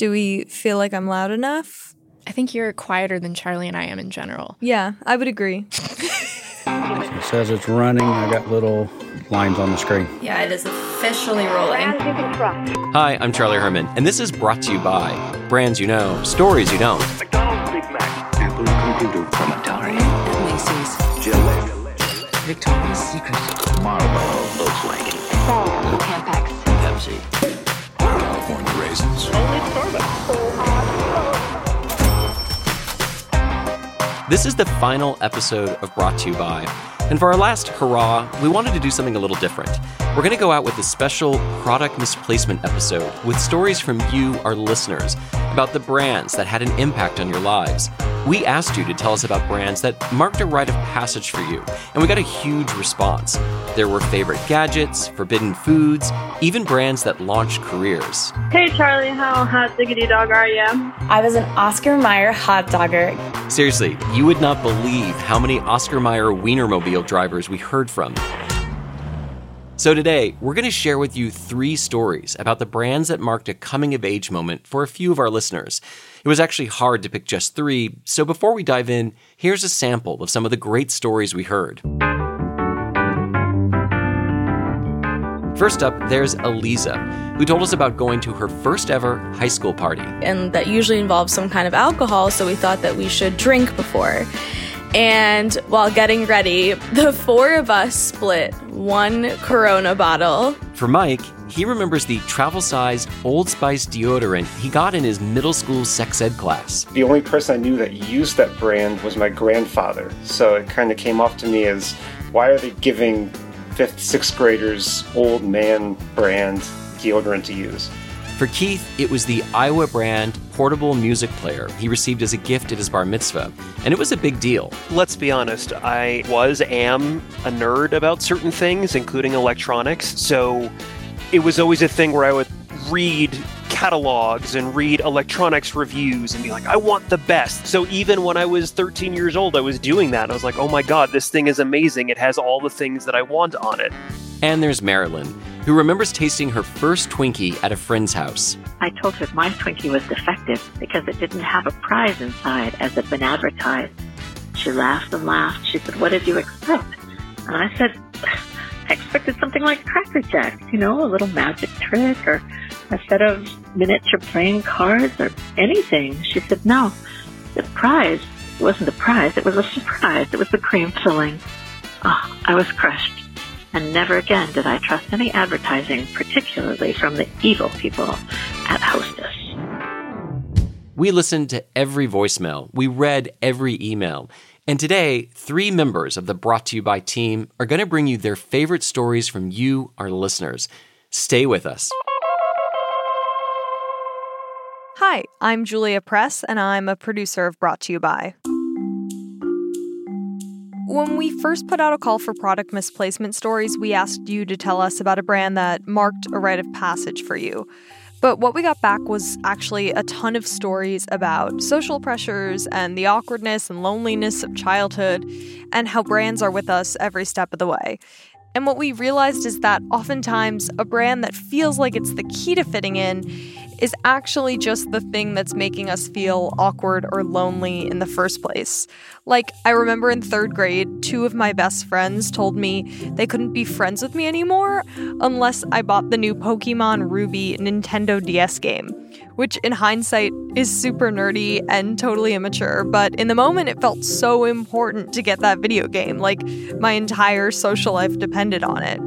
Do we feel like I'm loud enough? I think you're quieter than Charlie and I am in general. Yeah, I would agree. It says it's running. I got little lines on the screen. Yeah, it is officially rolling. Hi, I'm Charlie Herman, and this is brought to you by Brands You Know, Stories You Don't. McDonald's Big Mac. Apple computer from Atari. Macy's. Gillette. Victoria's Secret. Marlboro. Volkswagen. Campex. Pepsi. This is the final episode of Brought to You By. And for our last hurrah, we wanted to do something a little different. We're going to go out with a special product misplacement episode with stories from you, our listeners, about the brands that had an impact on your lives. We asked you to tell us about brands that marked a rite of passage for you, and we got a huge response. There were favorite gadgets, forbidden foods, even brands that launched careers. Hey Charlie, how hot diggity dog are you? I was an Oscar Mayer hot dogger. Seriously, you would not believe how many Oscar Mayer Wienermobile drivers we heard from. So today, we're going to share with you three stories about the brands that marked a coming of age moment for a few of our listeners. It was actually hard to pick just three, so before we dive in, here's a sample of some of the great stories we heard. First up, there's Eliza, who told us about going to her first ever high school party. And that usually involves some kind of alcohol, so we thought that we should drink before. And while getting ready, the four of us split one Corona bottle. For Mike, he remembers the travel sized Old Spice deodorant he got in his middle school sex ed class. The only person I knew that used that brand was my grandfather. So it kind of came off to me as why are they giving fifth, sixth graders old man brand deodorant to use? For Keith, it was the Aiwa brand portable music player he received as a gift at his bar mitzvah, and it was a big deal. Let's be honest, I was, am a nerd about certain things, including electronics, so it was always a thing where I would read catalogs and read electronics reviews and be like, I want the best. So even when I was 13 years old, I was doing that. I was like, oh my god, this thing is amazing. It has all the things that I want on it. And there's Marilyn, who remembers tasting her first Twinkie at a friend's house. I told her my Twinkie was defective because it didn't have a prize inside as had been advertised. She laughed and laughed. She said, What did you expect? And I said, I expected something like Cracker Jacks, you know, a little magic trick or a set of miniature playing cards or anything. She said, No, the prize wasn't the prize, it was a surprise. It was the cream filling. Oh, I was crushed. And never again did I trust any advertising, particularly from the evil people at Hostess. We listened to every voicemail, we read every email. And today, three members of the Brought to You By team are going to bring you their favorite stories from you, our listeners. Stay with us. Hi, I'm Julia Press, and I'm a producer of Brought to You By. When we first put out a call for product misplacement stories, we asked you to tell us about a brand that marked a rite of passage for you. But what we got back was actually a ton of stories about social pressures and the awkwardness and loneliness of childhood and how brands are with us every step of the way. And what we realized is that oftentimes a brand that feels like it's the key to fitting in is actually just the thing that's making us feel awkward or lonely in the first place. Like, I remember in third grade, two of my best friends told me they couldn't be friends with me anymore unless I bought the new Pokemon Ruby Nintendo DS game, which in hindsight is super nerdy and totally immature, but in the moment it felt so important to get that video game. Like, my entire social life depended on it.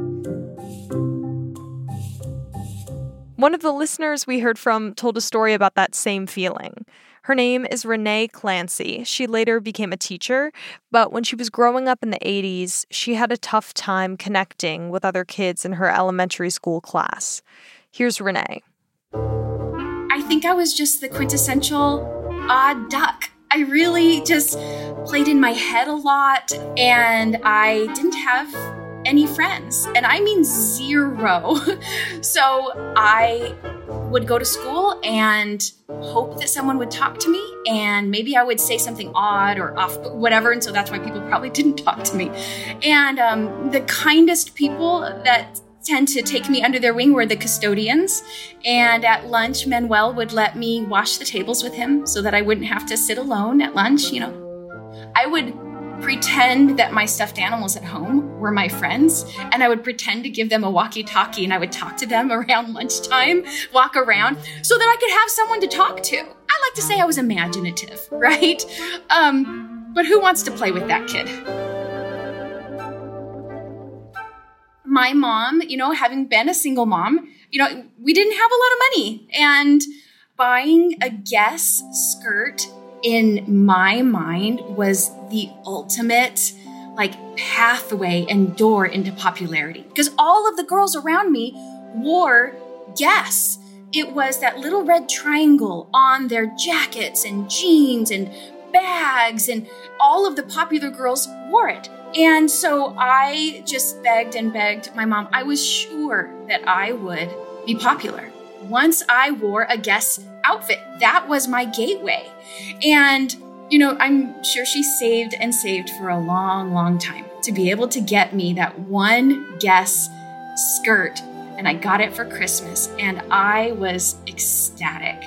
One of the listeners we heard from told a story about that same feeling. Her name is Renee Clancy. She later became a teacher, but when she was growing up in the 80s, she had a tough time connecting with other kids in her elementary school class. Here's Renee. I think I was just the quintessential odd duck. I really just played in my head a lot and I didn't have any friends, and I mean zero. so I would go to school and hope that someone would talk to me, and maybe I would say something odd or off, whatever. And so that's why people probably didn't talk to me. And um, the kindest people that tend to take me under their wing were the custodians. And at lunch, Manuel would let me wash the tables with him so that I wouldn't have to sit alone at lunch. You know, I would pretend that my stuffed animals at home were my friends, and I would pretend to give them a walkie talkie and I would talk to them around lunchtime, walk around, so that I could have someone to talk to. I like to say I was imaginative, right? Um, but who wants to play with that kid? My mom, you know, having been a single mom, you know, we didn't have a lot of money. And buying a Guess skirt in my mind was the ultimate like pathway and door into popularity because all of the girls around me wore Guess. It was that little red triangle on their jackets and jeans and bags, and all of the popular girls wore it. And so I just begged and begged my mom. I was sure that I would be popular once I wore a Guess outfit. That was my gateway. And, you know, I'm sure she saved and saved for a long, long time to be able to get me that one Guess skirt. And I got it for Christmas and I was ecstatic.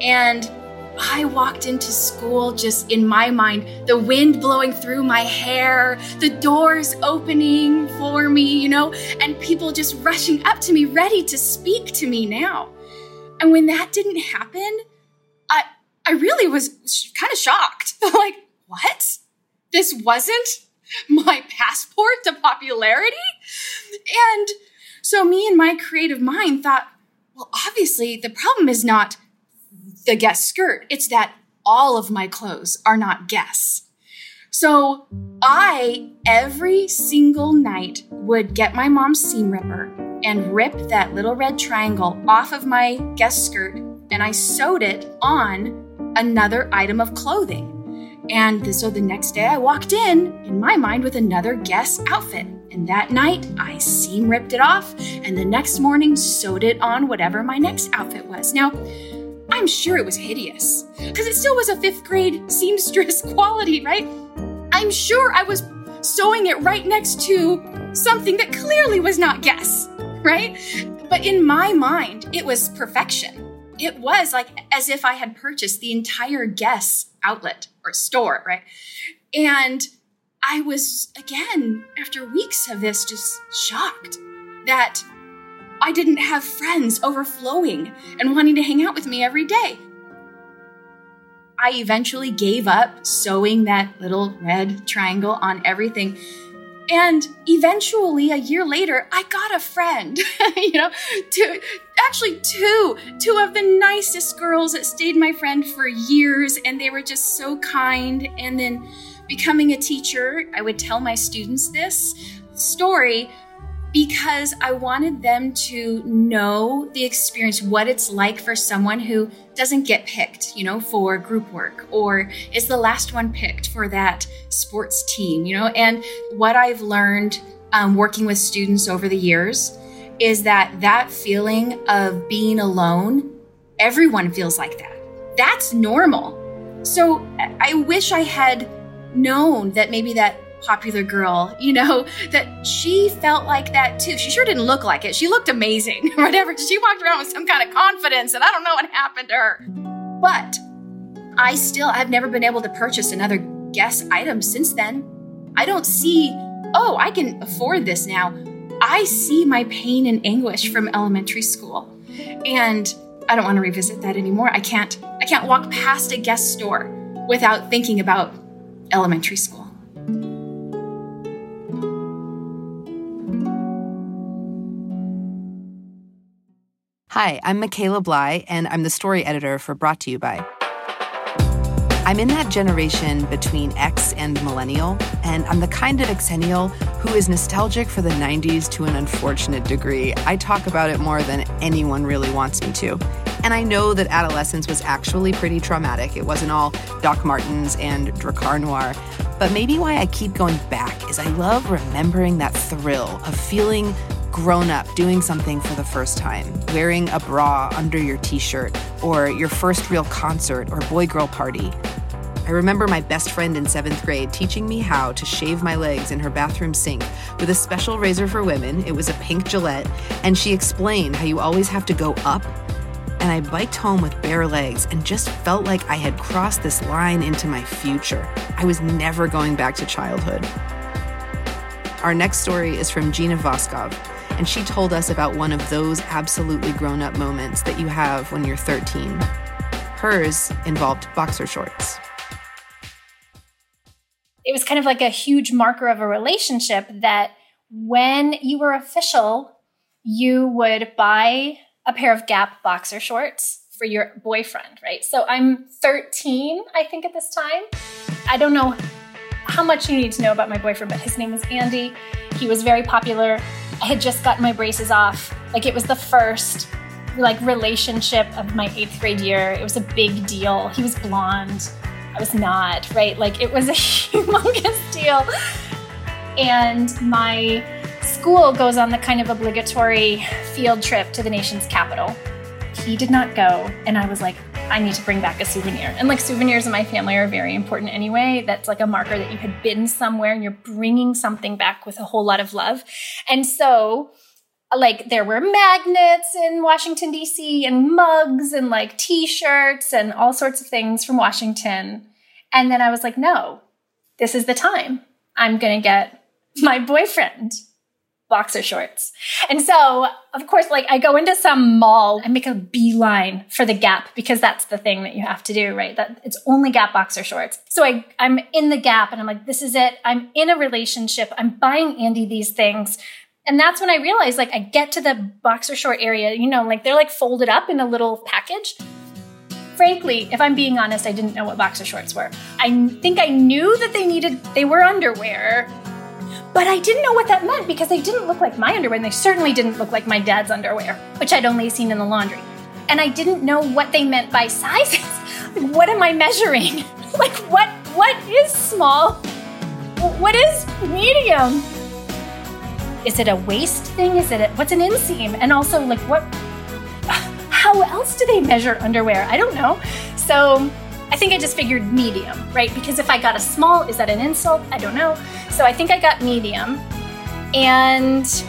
And I walked into school just in my mind, the wind blowing through my hair, the doors opening for me, you know, and people just rushing up to me, ready to speak to me now. And when that didn't happen, I I really was kind of shocked. like, what? This wasn't my passport to popularity? And so me and my creative mind thought, well, obviously the problem is not the Guess skirt. It's that all of my clothes are not Guess. So I, every single night, would get my mom's seam ripper and rip that little red triangle off of my Guess skirt and I sewed it on another item of clothing. And so the next day I walked in, in my mind, with another Guess outfit. And that night I seam ripped it off, and the next morning sewed it on whatever my next outfit was. Now, I'm sure it was hideous, because it still was a fifth grade seamstress quality, right? I'm sure I was sewing it right next to something that clearly was not Guess right? But in my mind, it was perfection. It was like as if I had purchased the entire Guess outlet or store, right? And I was, again, after weeks of this, just shocked that I didn't have friends overflowing and wanting to hang out with me every day. I eventually gave up sewing that little red triangle on everything and eventually, a year later, I got a friend. you know, two, actually two, two of the nicest girls that stayed my friend for years, and they were just so kind. And then, becoming a teacher, I would tell my students this story because I wanted them to know the experience, what it's like for someone who doesn't get picked, you know, for group work or is the last one picked for that sports team, you know. And what I've learned um, working with students over the years is that that feeling of being alone, everyone feels like that. That's normal. So I wish I had known that maybe that popular girl, you know, that she felt like that too. She sure didn't look like it. She looked amazing, whatever. She walked around with some kind of confidence, and I don't know what happened to her. But I still, I've never been able to purchase another Guess item since then. I don't see, oh, I can afford this now. I see my pain and anguish from elementary school. And I don't want to revisit that anymore. I can't I can't walk past a Guess store without thinking about elementary school. Hi, I'm Michaela Bly, and I'm the story editor for Brought to You By. I'm in that generation between X and Millennial, and I'm the kind of Xennial who is nostalgic for the 90s to an unfortunate degree. I talk about it more than anyone really wants me to. And I know that adolescence was actually pretty traumatic. It wasn't all Doc Martens and Drakkar Noir. But maybe why I keep going back is I love remembering that thrill of feeling grown up doing something for the first time, wearing a bra under your t shirt, or your first real concert or boy girl party. I remember my best friend in seventh grade teaching me how to shave my legs in her bathroom sink with a special razor for women. It was a pink Gillette, and she explained how you always have to go up. And I biked home with bare legs and just felt like I had crossed this line into my future. I was never going back to childhood. Our next story is from Gina Voskov, and she told us about one of those absolutely grown up moments that you have when you're 13. Hers involved boxer shorts it was kind of like a huge marker of a relationship that when you were official, you would buy a pair of Gap boxer shorts for your boyfriend, right? So I'm 13, I think, at this time. I don't know how much you need to know about my boyfriend, but his name is Andy. He was very popular. I had just gotten my braces off. Like it was the first like relationship of my eighth grade year. It was a big deal. He was blonde. I was not, right? Like it was a humongous deal. And my school goes on the kind of obligatory field trip to the nation's capital. He did not go, and I was like, I need to bring back a souvenir. And like souvenirs in my family are very important anyway. That's like a marker that you had been somewhere and you're bringing something back with a whole lot of love. And so like there were magnets in Washington D.C. and mugs and like T-shirts and all sorts of things from Washington. And then I was like, no, this is the time. I'm gonna get my boyfriend boxer shorts. And so, of course, like I go into some mall and make a beeline for the Gap because that's the thing that you have to do, right? That it's only Gap boxer shorts. So I, I'm in the Gap and I'm like, this is it. I'm in a relationship. I'm buying Andy these things and that's when I realized, like, I get to the boxer short area, you know, like they're like folded up in a little package. Frankly, if I'm being honest, I didn't know what boxer shorts were. I think I knew that they needed, they were underwear, but I didn't know what that meant because they didn't look like my underwear and they certainly didn't look like my dad's underwear, which I'd only seen in the laundry. And I didn't know what they meant by sizes. like, what am I measuring? like, what, what is small? What is medium? Is it a waist thing? Is it a, what's an inseam? And also, like, what? How else do they measure underwear? I don't know. So I think I just figured medium, right? Because if I got a small, is that an insult? I don't know. So I think I got medium, and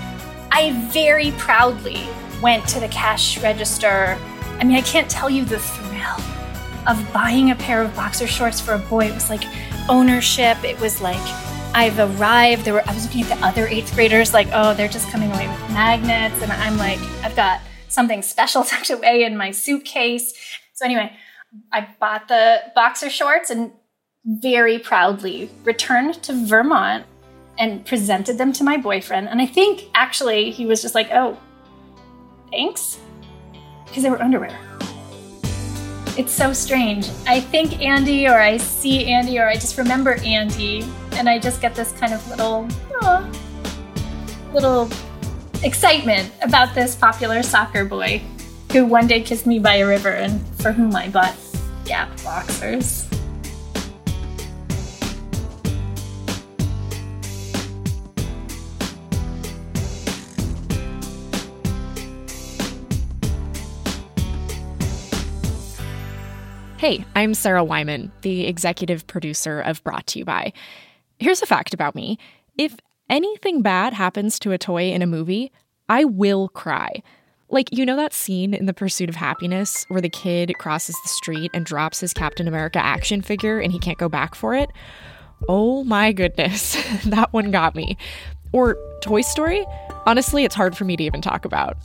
I very proudly went to the cash register. I mean, I can't tell you the thrill of buying a pair of boxer shorts for a boy. It was like ownership. It was like I've arrived. There were I was looking at the other eighth graders, like, oh, they're just coming away with magnets, and I'm like, I've got something special tucked away in my suitcase. So anyway, I bought the boxer shorts and very proudly returned to Vermont and presented them to my boyfriend. And I think actually he was just like, oh, thanks, because they were underwear. It's so strange. I think Andy, or I see Andy, or I just remember Andy, and I just get this kind of little, oh, little excitement about this popular soccer boy who one day kissed me by a river and for whom I bought Gap boxers. Hey, I'm Sarah Wyman, the executive producer of Brought to You By. Here's a fact about me if anything bad happens to a toy in a movie, I will cry. Like, you know that scene in The Pursuit of Happyness where the kid crosses the street and drops his Captain America action figure and he can't go back for it? Oh my goodness, that one got me. Or Toy Story? Honestly, it's hard for me to even talk about.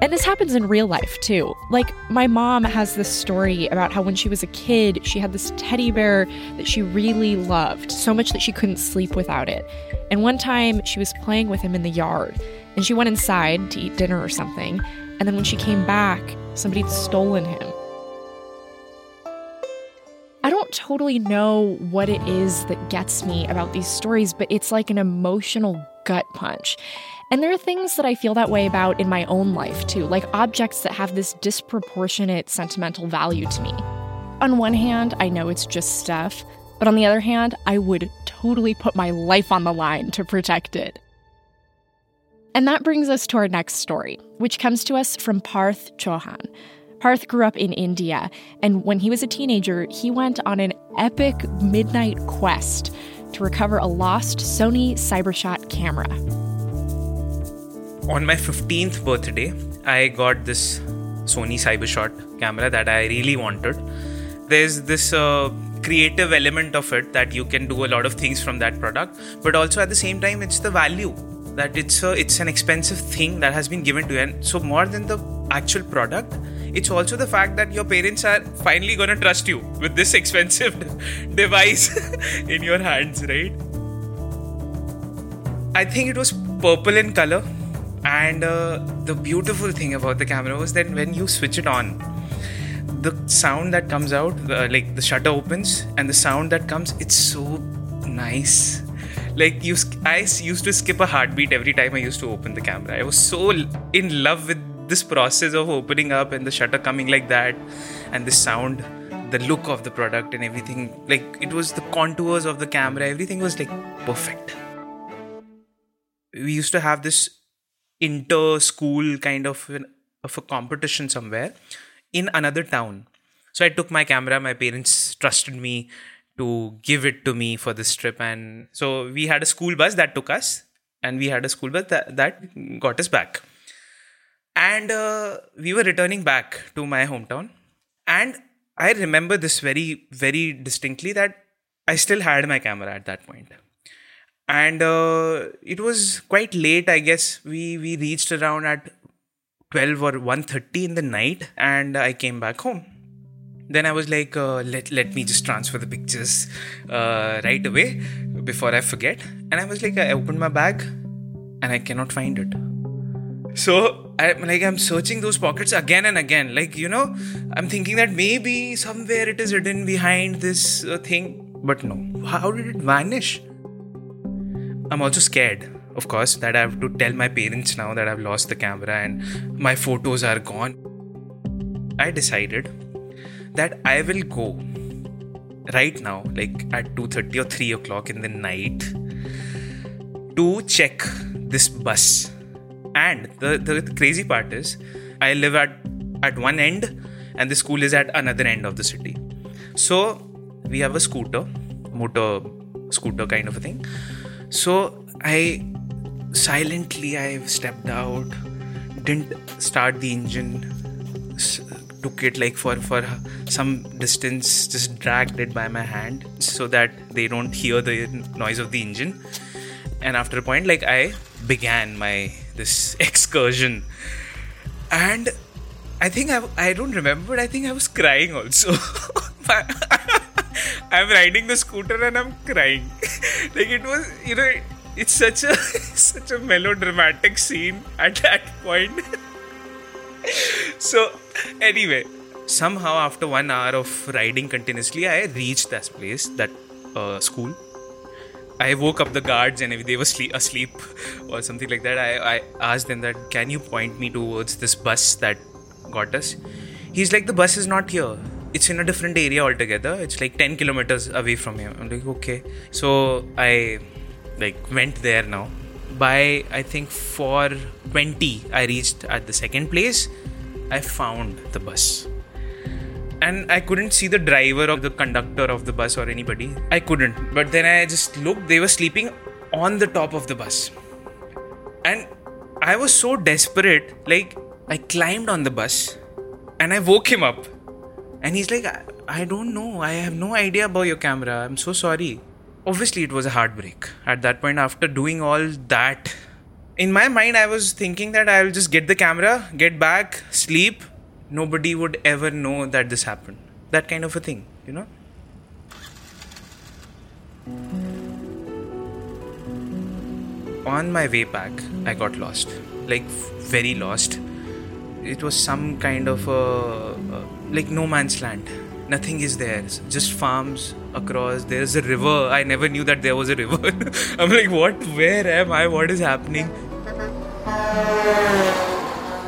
And this happens in real life too. Like, my mom has this story about how when she was a kid, she had this teddy bear that she really loved, so much that she couldn't sleep without it. And one time she was playing with him in the yard, and she went inside to eat dinner or something. And then when she came back, somebody had stolen him. I don't totally know what it is that gets me about these stories, but it's like an emotional gut punch. And there are things that I feel that way about in my own life too, like objects that have this disproportionate sentimental value to me. On one hand, I know it's just stuff, but on the other hand, I would totally put my life on the line to protect it. And that brings us to our next story, which comes to us from Parth Chauhan. Parth grew up in India, and when he was a teenager, he went on an epic midnight quest to recover a lost Sony Cybershot camera on my 15th birthday, I got this Sony Cybershot camera that I really wanted. There's this uh, creative element of it that you can do a lot of things from that product, but also at the same time, it's the value that it's a, it's an expensive thing that has been given to you. And so, more than the actual product, it's also the fact that your parents are finally going to trust you with this expensive device in your hands, right? I think it was purple in color and uh, the beautiful thing about the camera was that when you switch it on, the sound that comes out, uh, like the shutter opens, and the sound that comes, it's so nice. Like you, I used to skip a heartbeat every time I used to open the camera. I was so in love with this process of opening up and the shutter coming like that, and the sound, the look of the product and everything. Like it was the contours of the camera. Everything was like perfect. We used to have this inter school kind of an, of a competition somewhere in another town. So I took my camera. My parents trusted me to give it to me for this trip, and so we had a school bus that took us, and we had a school bus that, that got us back. And uh, we were returning back to my hometown, and I remember this very, very distinctly that I still had my camera at that point. And uh, it was quite late i guess. We we reached around at 12 or 1.30 in the night and i came back home then i was like uh, let, let me just transfer the pictures uh, right away before i forget. And i was like i opened my bag and i cannot find it. So I'm like i'm searching those pockets again and again. Like you know i'm thinking that maybe somewhere it is hidden behind this uh, thing. But no. How did it vanish? I'm also scared, of course, that I have to tell my parents now that I've lost the camera and my photos are gone. I decided that I will go right now, like at 2:30 or 3 o'clock in the night, to check this bus. And the, the, crazy part is, I live at at one end, and the school is at another end of the city. So we have a scooter, motor scooter kind of a thing so I silently I stepped out, didn't start the engine, took it like for for some distance, just dragged it by my hand so that they don't hear the noise of the engine. And after a point, like I began my this excursion, and I think I, I don't remember, but I think I was crying also. I'm riding the scooter and I'm crying. like it was, you know, it's such a such a melodramatic scene at that point. so anyway, somehow after one hour of riding continuously, I reached that place, that uh, school. I woke up the guards and they were sleep, asleep or something like that. I, I asked them that, can you point me towards this bus that got us? He's like, the bus is not here it's in a different area altogether. It's like 10 kilometers away from here. I'm like, okay. So I like went there now. By I think 420, I reached at the second place. I found the bus. And I couldn't see the driver or the conductor of the bus or anybody. I couldn't. But then I just looked, they were sleeping on the top of the bus. And I was so desperate, like, I climbed on the bus and I woke him up. And he's like, I, I don't know, I have no idea about your camera, I'm so sorry. Obviously, it was a heartbreak. At that point, after doing all that, in my mind, I was thinking that I'll just get the camera, get back, sleep, nobody would ever know that this happened. That kind of a thing, you know? On my way back, I got lost. Like, very lost. It was some kind of a. like, no man's land. Nothing is there. Just farms across. There's a river. I never knew that there was a river. I'm like, what? Where am I? What is happening?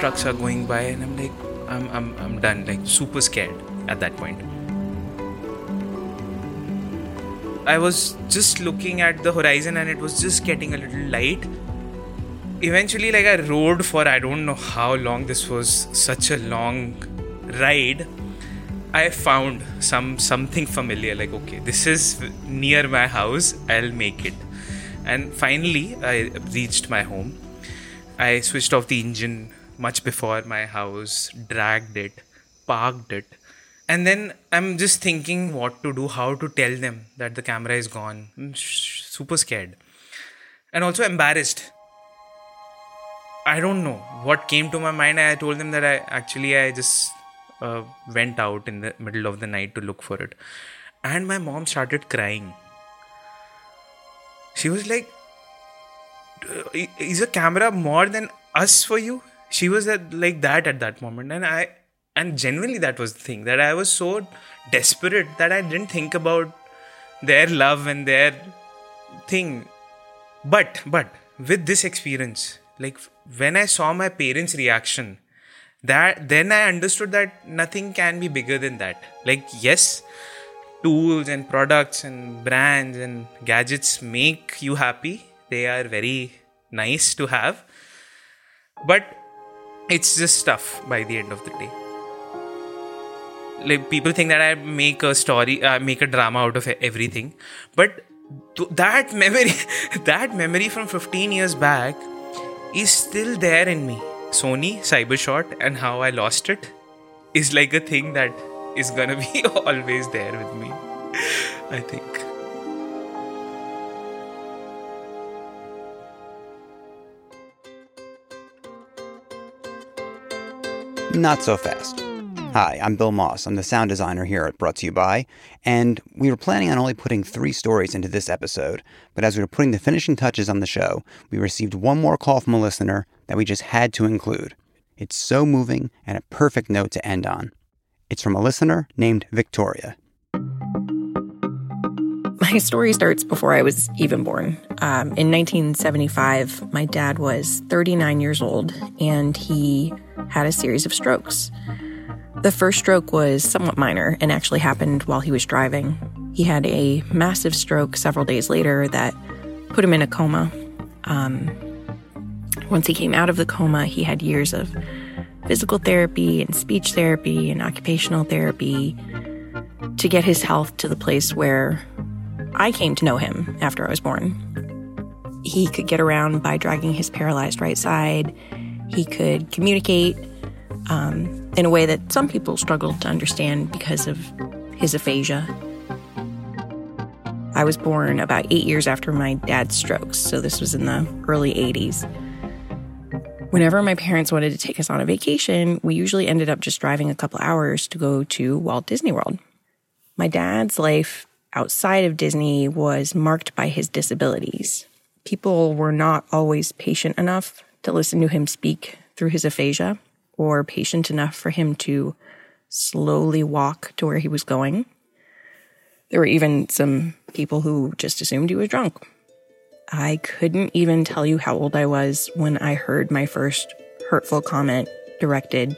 Trucks are going by, and I'm like, I'm, I'm, I'm done, like super scared at that point. I was just looking at the horizon and it was just getting a little light. Eventually, like I rode for I don't know how long this was such a long ride. I found some something familiar, like okay, this is near my house, I'll make it. And finally I reached my home. I switched off the engine much before my house, dragged it, parked it. And then I'm just thinking what to do, how to tell them that the camera is gone. I'm super scared. And also embarrassed. I don't know what came to my mind. I told them that I actually I just uh, went out in the middle of the night to look for it. And my mom started crying. She was like, Is a camera more than us for you? She was at, like that at that moment. And i and genuinely that was the thing that i was so desperate that i didn't think about their love and their thing. But but with this experience like when i saw my parents reaction that then i understood that nothing can be bigger than that. Like yes tools and products and brands and gadgets make you happy. They are very nice to have. But it's just stuff by the end of the day. Like people think that i make a story i make a drama out of everything. But th- that memory that memory from 15 years back is still there in me. Sony cybershot and how i lost it is like a thing that is gonna be always there with me i think Not so fast. Hi, I'm Bill Moss. I'm the sound designer here at Brought to You By, and we were planning on only putting three stories into this episode, but as we were putting the finishing touches on the show, we received one more call from a listener that we just had to include. It's so moving and a perfect note to end on. It's from a listener named Victoria. My story starts before I was even born. Um, in 1975, my dad was 39 years old and he had a series of strokes. The first stroke was somewhat minor and actually happened while he was driving. He had a massive stroke several days later that put him in a coma. Um, once he came out of the coma, he had years of physical therapy and speech therapy and occupational therapy to get his health to the place where I came to know him after I was born. He could get around by dragging his paralyzed right side. He could communicate um, in a way that some people struggle to understand because of his aphasia. I was born about eight years after my dad's strokes, so this was in the early 80s. Whenever my parents wanted to take us on a vacation, we usually ended up just driving a couple hours to go to Walt Disney World. My dad's life outside of Disney was marked by his disabilities. People were not always patient enough to listen to him speak through his aphasia, or patient enough for him to slowly walk to where he was going. There were even some people who just assumed he was drunk. I couldn't even tell you how old I was when I heard my first hurtful comment directed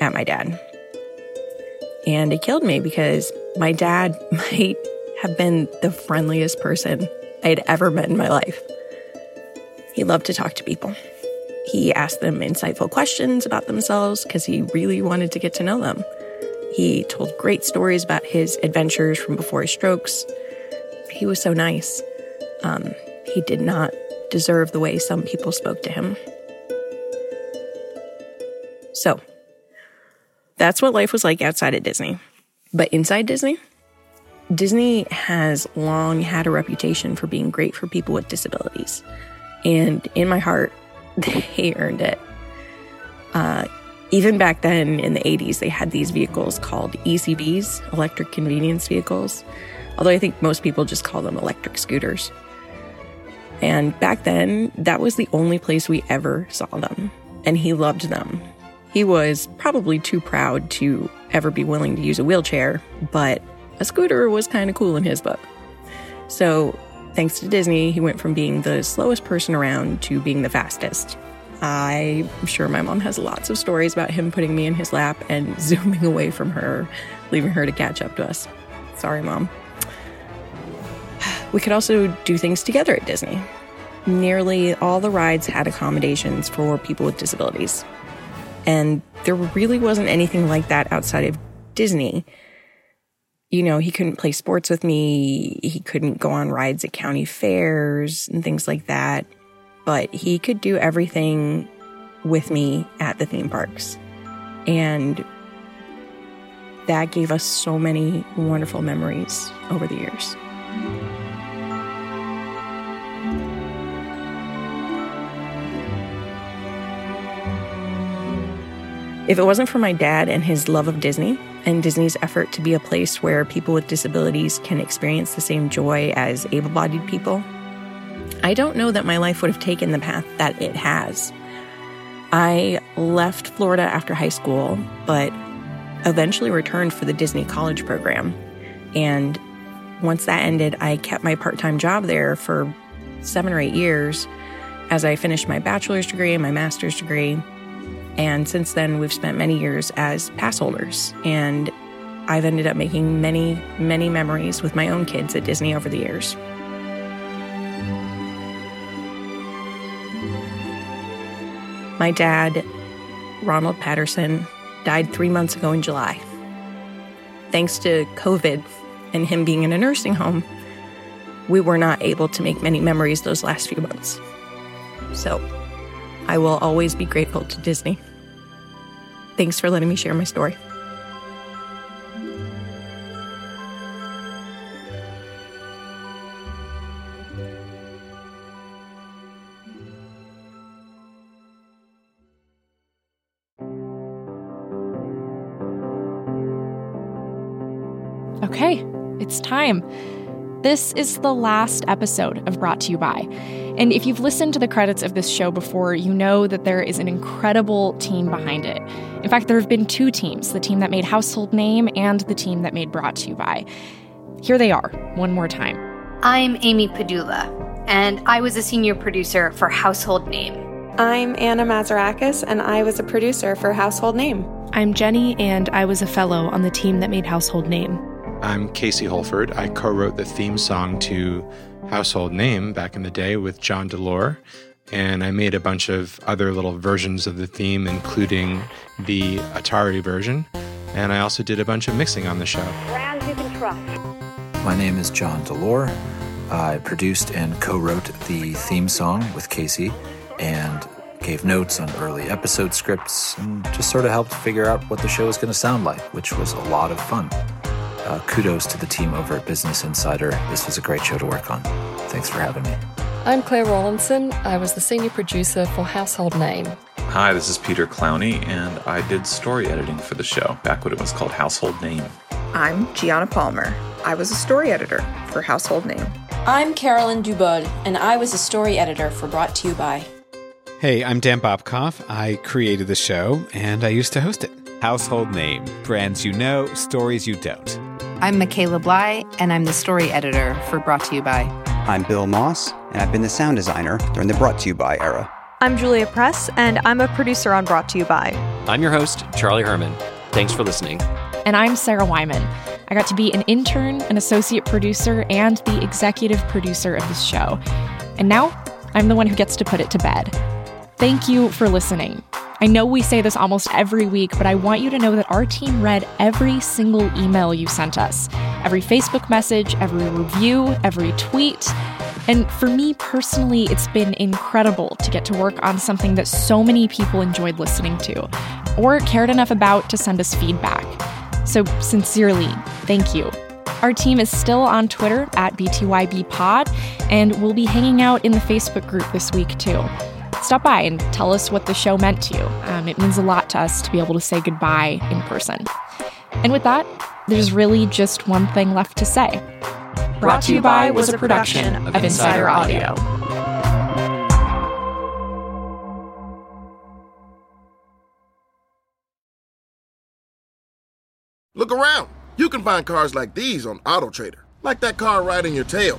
at my dad. And it killed me because my dad might have been the friendliest person I'd ever met in my life. He loved to talk to people. He asked them insightful questions about themselves because he really wanted to get to know them. He told great stories about his adventures from before his strokes. He was so nice. Um, he did not deserve the way some people spoke to him. So, that's what life was like outside of Disney. But inside Disney, Disney has long had a reputation for being great for people with disabilities. And in my heart, they earned it. Uh, even back then in the 80s, they had these vehicles called ECVs, electric convenience vehicles. Although I think most people just call them electric scooters. And back then, that was the only place we ever saw them. And he loved them. He was probably too proud to ever be willing to use a wheelchair, but a scooter was kind of cool in his book. So, thanks to Disney, he went from being the slowest person around to being the fastest. I'm sure my mom has lots of stories about him putting me in his lap and zooming away from her, leaving her to catch up to us. Sorry, mom. We could also do things together at Disney. Nearly all the rides had accommodations for people with disabilities. And there really wasn't anything like that outside of Disney. You know, he couldn't play sports with me, he couldn't go on rides at county fairs and things like that, but he could do everything with me at the theme parks. And that gave us so many wonderful memories over the years. If it wasn't for my dad and his love of Disney and Disney's effort to be a place where people with disabilities can experience the same joy as able bodied people, I don't know that my life would have taken the path that it has. I left Florida after high school, but eventually returned for the Disney College program. And once that ended, I kept my part time job there for seven or eight years as I finished my bachelor's degree and my master's degree. And since then, we've spent many years as pass holders. And I've ended up making many, many memories with my own kids at Disney over the years. My dad, Ronald Patterson, died three months ago in July. Thanks to COVID and him being in a nursing home, we were not able to make many memories those last few months. So, I will always be grateful to Disney. Thanks for letting me share my story. Okay, it's time. This is the last episode of Brought to You By. And if you've listened to the credits of this show before, you know that there is an incredible team behind it. In fact, there have been two teams the team that made Household Name and the team that made Brought to You By. Here they are, one more time. I'm Amy Padula, and I was a senior producer for Household Name. I'm Anna Mazarakis, and I was a producer for Household Name. I'm Jenny, and I was a fellow on the team that made Household Name. I'm Casey Holford. I co wrote the theme song to Household Name back in the day with John DeLore. And I made a bunch of other little versions of the theme, including the Atari version. And I also did a bunch of mixing on the show. Brands you can trust. My name is John Delore. I produced and co wrote the theme song with Casey and gave notes on early episode scripts and just sort of helped figure out what the show was going to sound like, which was a lot of fun. Uh, kudos to the team over at Business Insider. This was a great show to work on. Thanks for having me. I'm Claire Rawlinson. I was the senior producer for Household Name. Hi, this is Peter Clowney, and I did story editing for the show back when it was called Household Name. I'm Gianna Palmer. I was a story editor for Household Name. I'm Carolyn Dubod, and I was a story editor for Brought to You By. Hey, I'm Dan Bobkoff. I created the show, and I used to host it. Household Name Brands you know, stories you don't. I'm Michaela Bly, and I'm the story editor for Brought to You By. I'm Bill Moss, and I've been the sound designer during the Brought to You By era. I'm Julia Press, and I'm a producer on Brought to You By. I'm your host, Charlie Herman. Thanks for listening. And I'm Sarah Wyman. I got to be an intern, an associate producer, and the executive producer of this show. And now I'm the one who gets to put it to bed. Thank you for listening. I know we say this almost every week, but I want you to know that our team read every single email you sent us, every Facebook message, every review, every tweet. And for me personally, it's been incredible to get to work on something that so many people enjoyed listening to or cared enough about to send us feedback. So, sincerely, thank you. Our team is still on Twitter at BTYBPod, and we'll be hanging out in the Facebook group this week too. Stop by and tell us what the show meant to you. Um, it means a lot to us to be able to say goodbye in person. And with that, there's really just one thing left to say. Brought to you by was a production of Insider Audio. Look around. You can find cars like these on AutoTrader, like that car riding your tail.